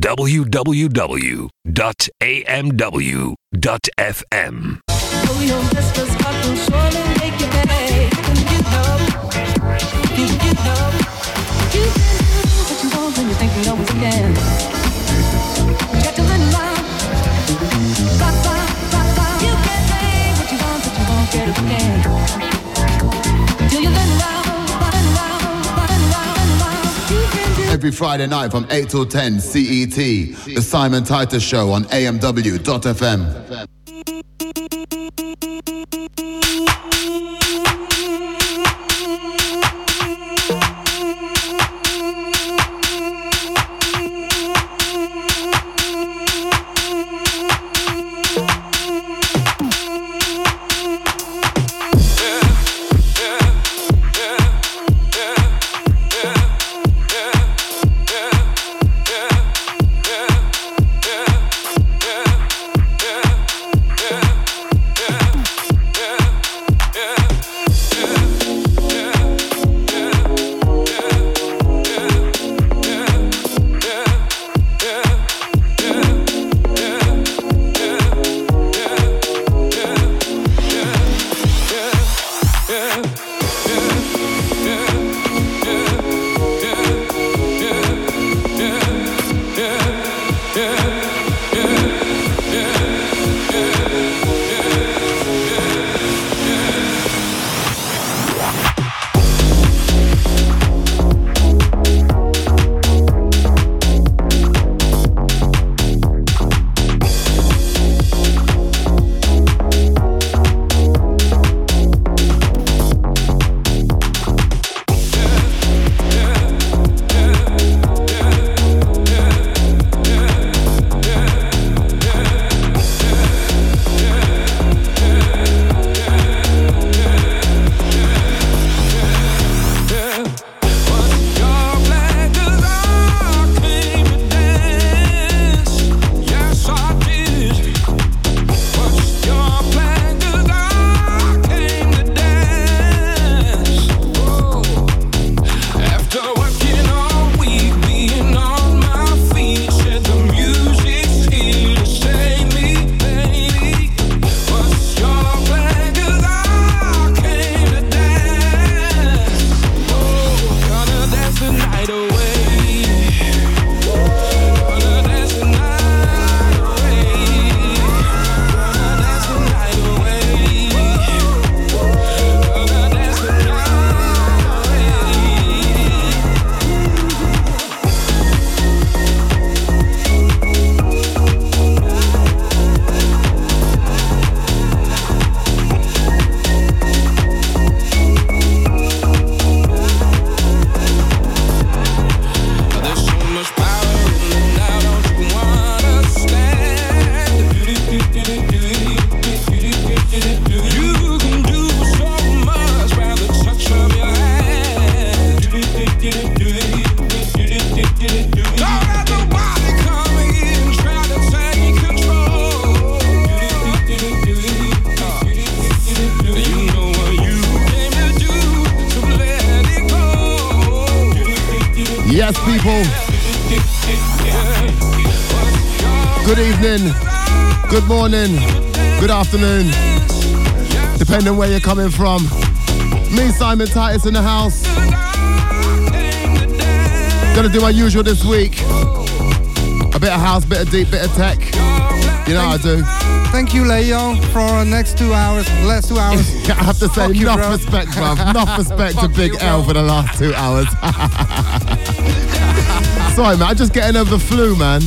www.amw.fm. Oh, Every Friday night from 8 till 10 CET, the Simon Titus Show on AMW.FM. Good evening, good morning, good afternoon, depending where you're coming from. Me, Simon Titus, in the house. Gonna do my usual this week. A bit of house, bit of deep, bit of tech. You know how I do. Thank you, Leo, for the next two hours, last two hours. I have to say, Fuck you, enough bro. respect, bruv. Enough respect to Big you, L for the last two hours. Sorry, man. I'm just getting over the flu, man.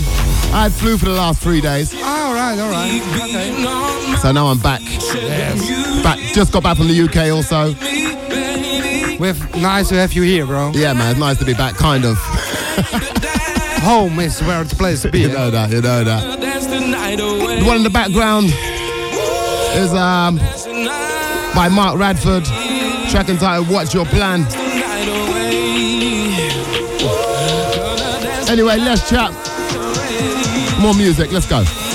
I flew for the last three days, all right, all right. Okay. so now I'm back. Yes. Back. Just got back from the UK, also. With nice to have you here, bro. Yeah, man. It's nice to be back. Kind of. Home is where it's place to be. You know that. You know that. The night away. The one in the background is um by Mark Radford. Track entitled "What's Your Plan." Anyway, let's chat. More music. Let's go.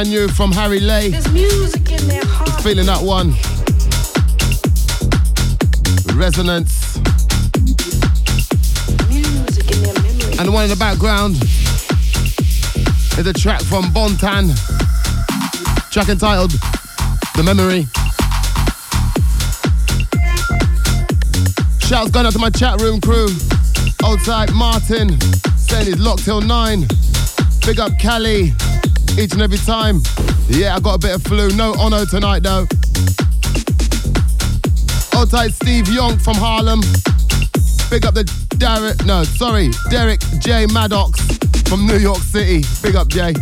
Brand new from Harry Lay. There's music in their heart. Feeling that one. Resonance. Music in their. And the one in the background is a track from Bontan. Track entitled The Memory. Shouts going out to my chat room crew. Old type Martin saying he's locked till nine. Big up Cali each and every time. Yeah, I got a bit of flu. No Ono tonight though. Old tight Steve Young from Harlem. Big up the Derek, no, sorry, Derek J. Maddox from New York City. Big up, Jay.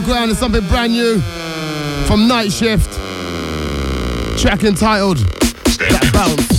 background is something brand new from Night Shift. Track entitled That Bounce.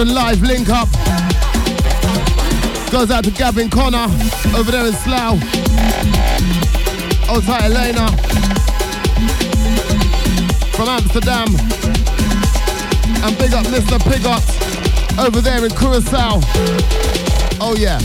London Live link up. Goes out to Gavin Connor over there in Slough. Old tight Elena from Amsterdam. And big up Mr. Pigot over there in Curacao. Oh yeah.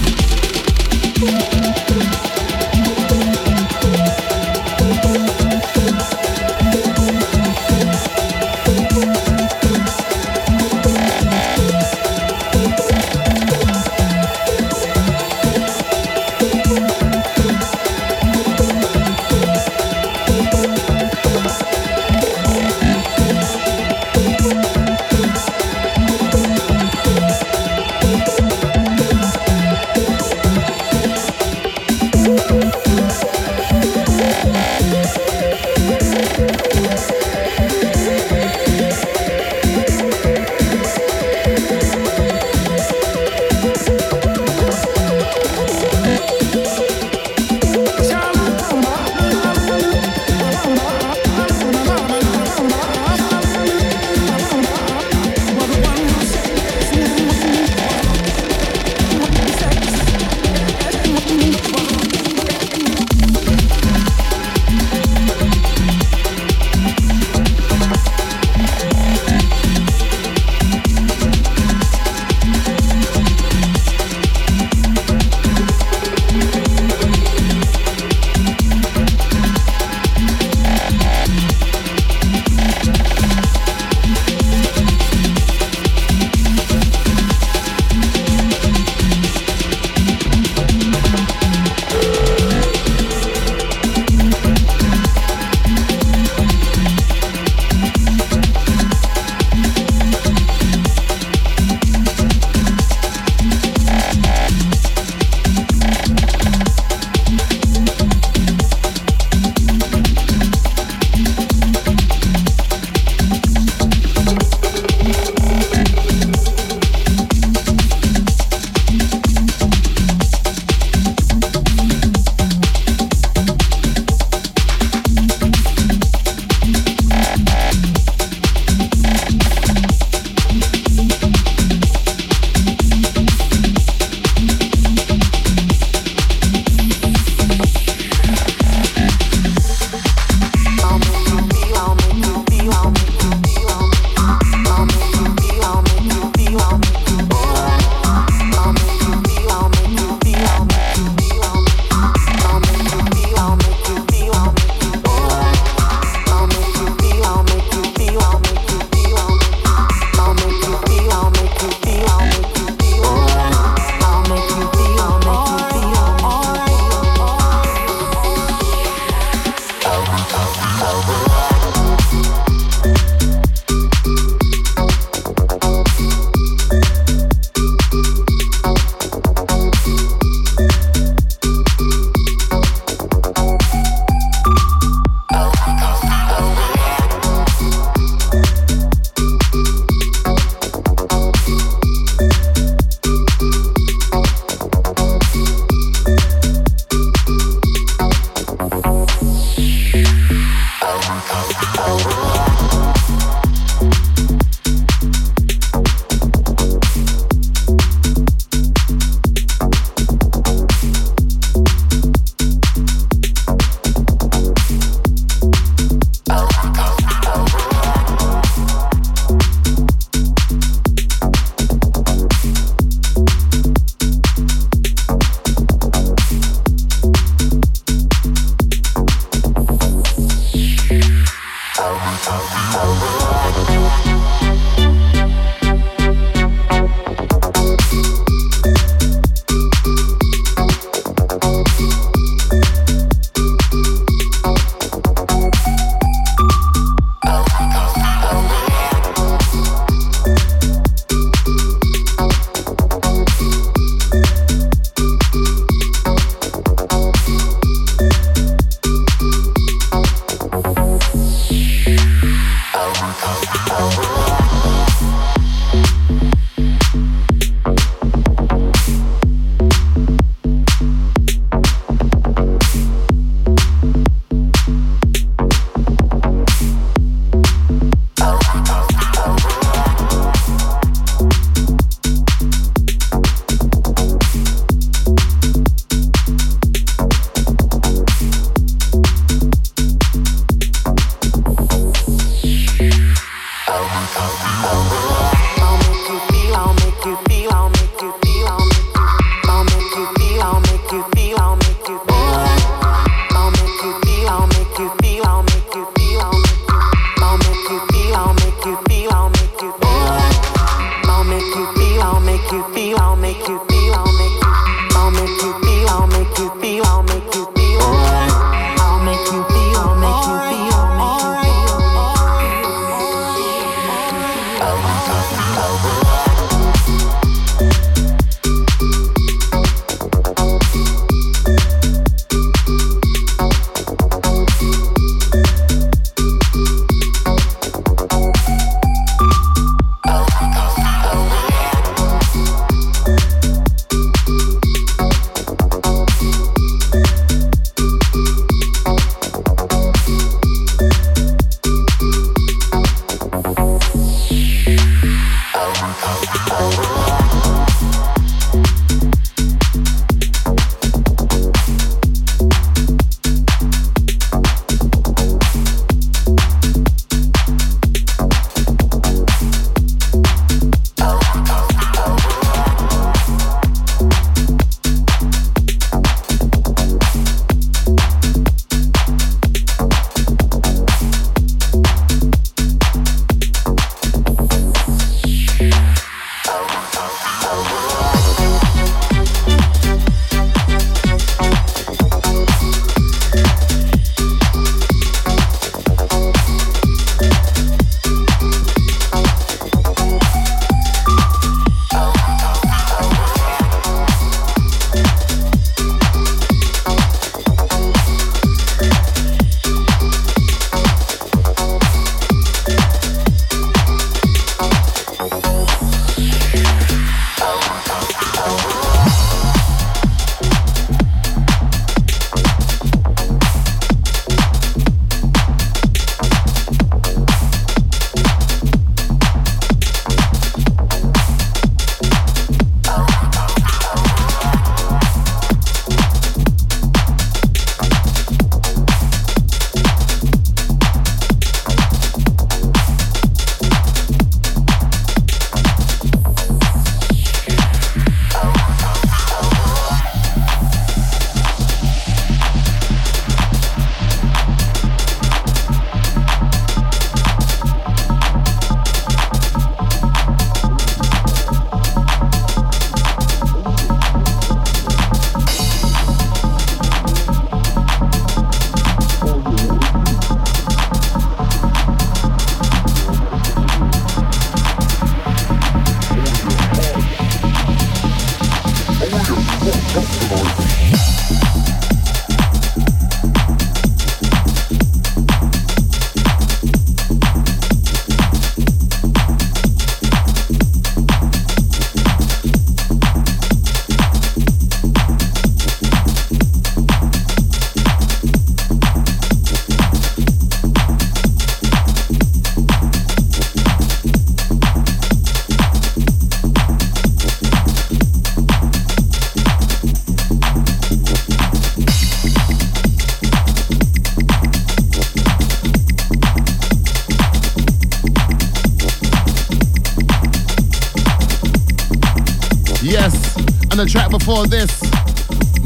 Before this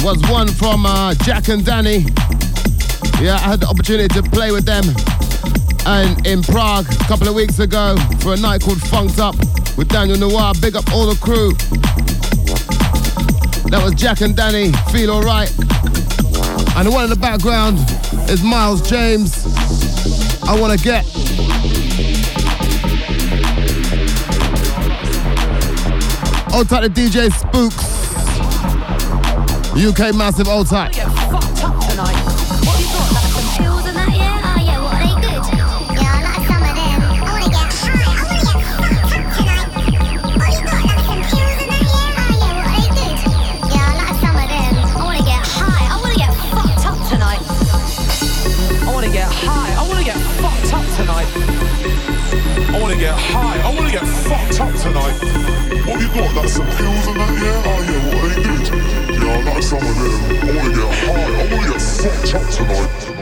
was one from uh, Jack and Danny. Yeah, I had the opportunity to play with them and in Prague a couple of weeks ago for a night called Funked Up with Daniel Noir. Big up all the crew. That was Jack and Danny, Feel Alright. And the one in the background is Miles James. I Wanna Get. Old tight the DJ Spooks. UK Massive Old tight. Get fucked up tonight. What you got? Like some pills and that, yeah? Oh yeah, what are they good? Yeah, I like some of them. I wanna get high. I wanna get fucked up tonight. You got like some pills and that, yeah? Oh, yeah, what are they good? Yeah, I like some of them. I wanna get high. I wanna get fucked up tonight. I wanna get high. I wanna get fucked up tonight. I wanna get high. I wanna get fucked up tonight. What you got? Like some pills and that, yeah? Oh yeah, what they good? Some of them. I wanna get high. I wanna get fucked up tonight.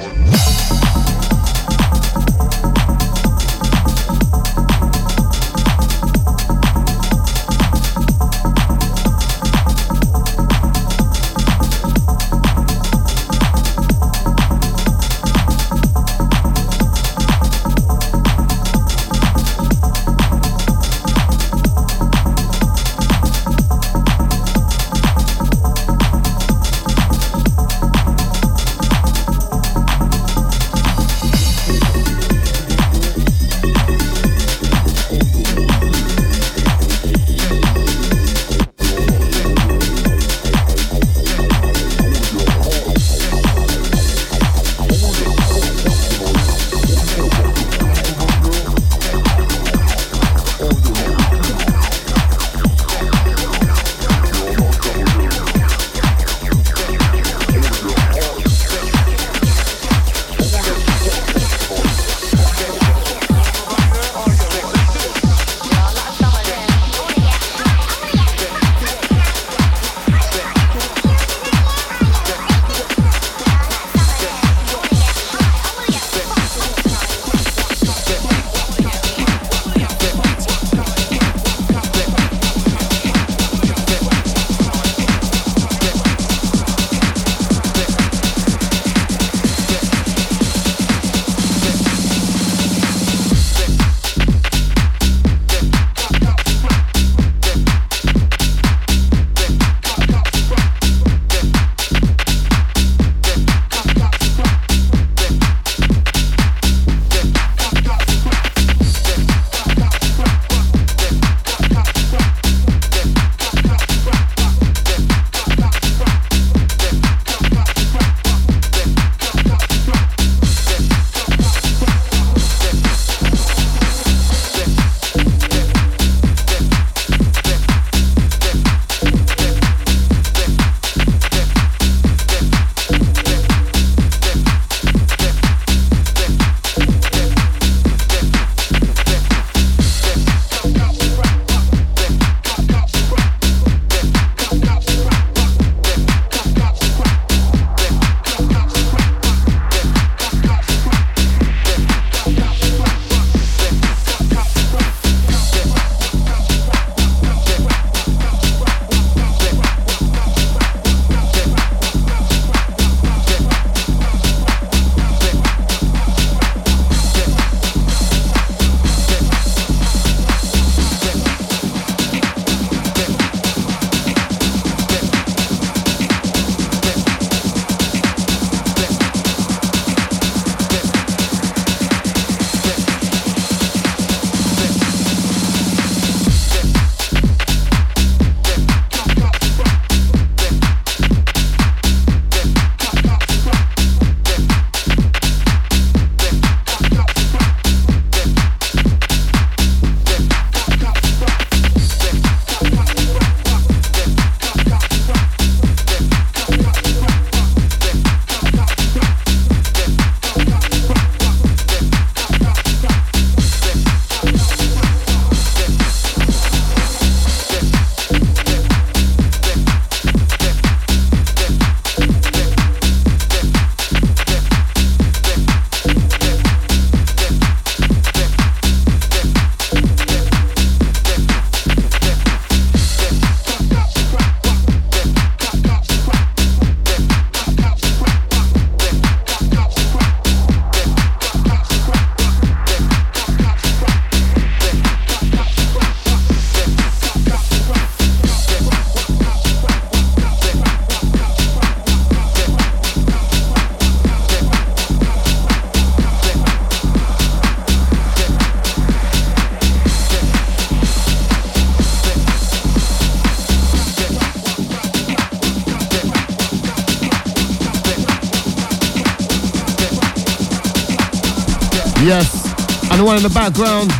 In the background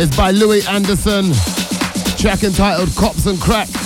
is by Louis Anderson. Track entitled Cops and Crack.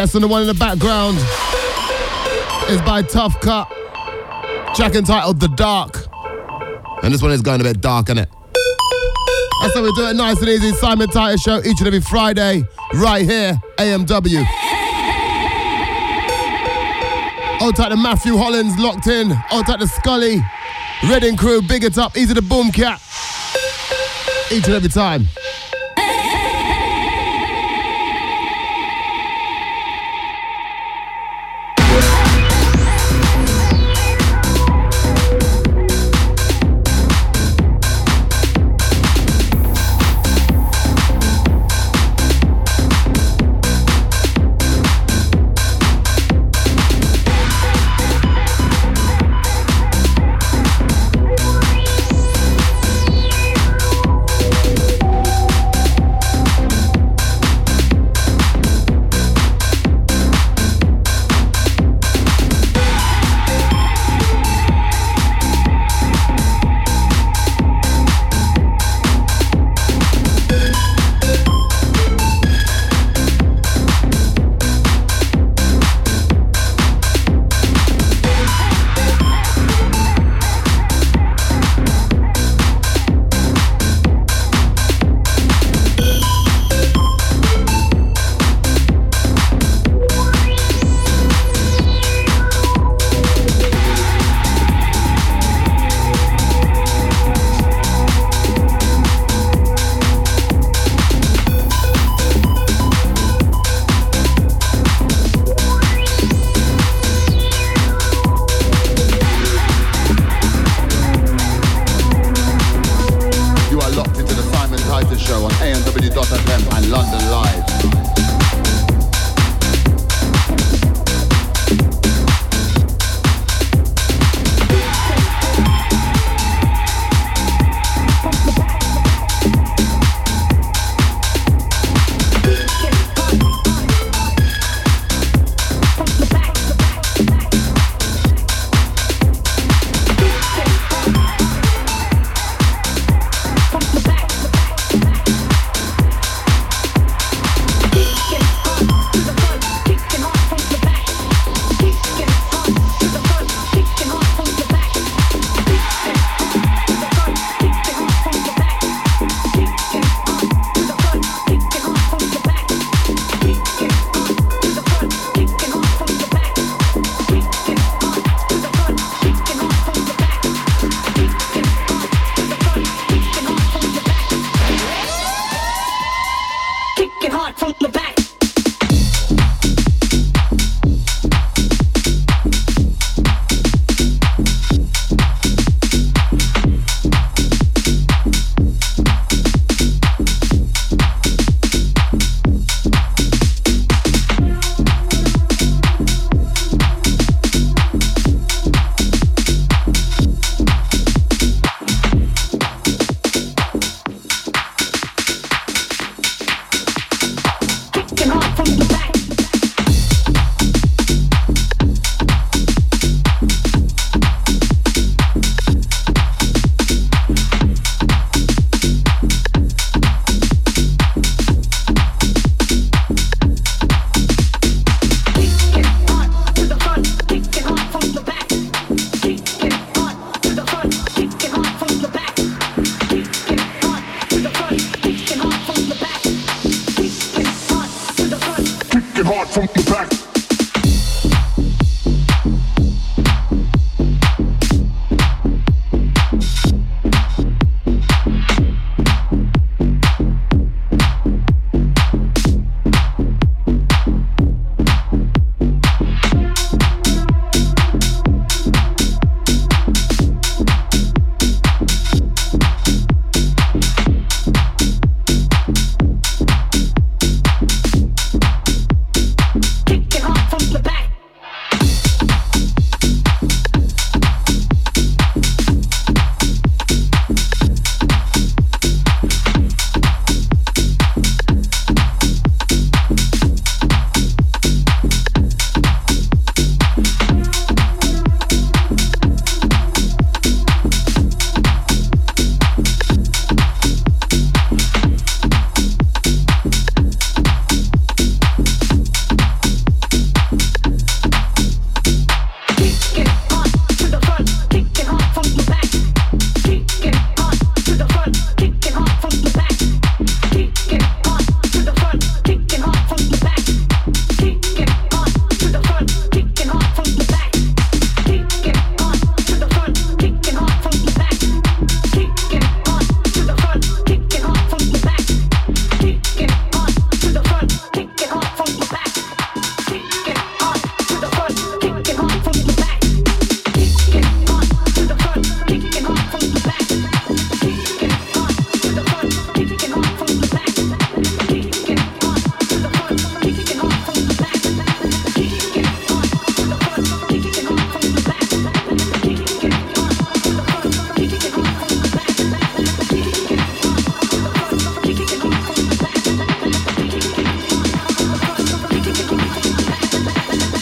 Yes, and the one in the background is by Tough Cut. Track entitled The Dark. And this one is going a bit dark, innit? That's how we do it nice and easy. Simon Titus Show each and every Friday, right here, AMW. Out at the Matthew Hollins locked in. Out at the Scully. Reading crew, big it up. Easy to boom cat. Each and every time.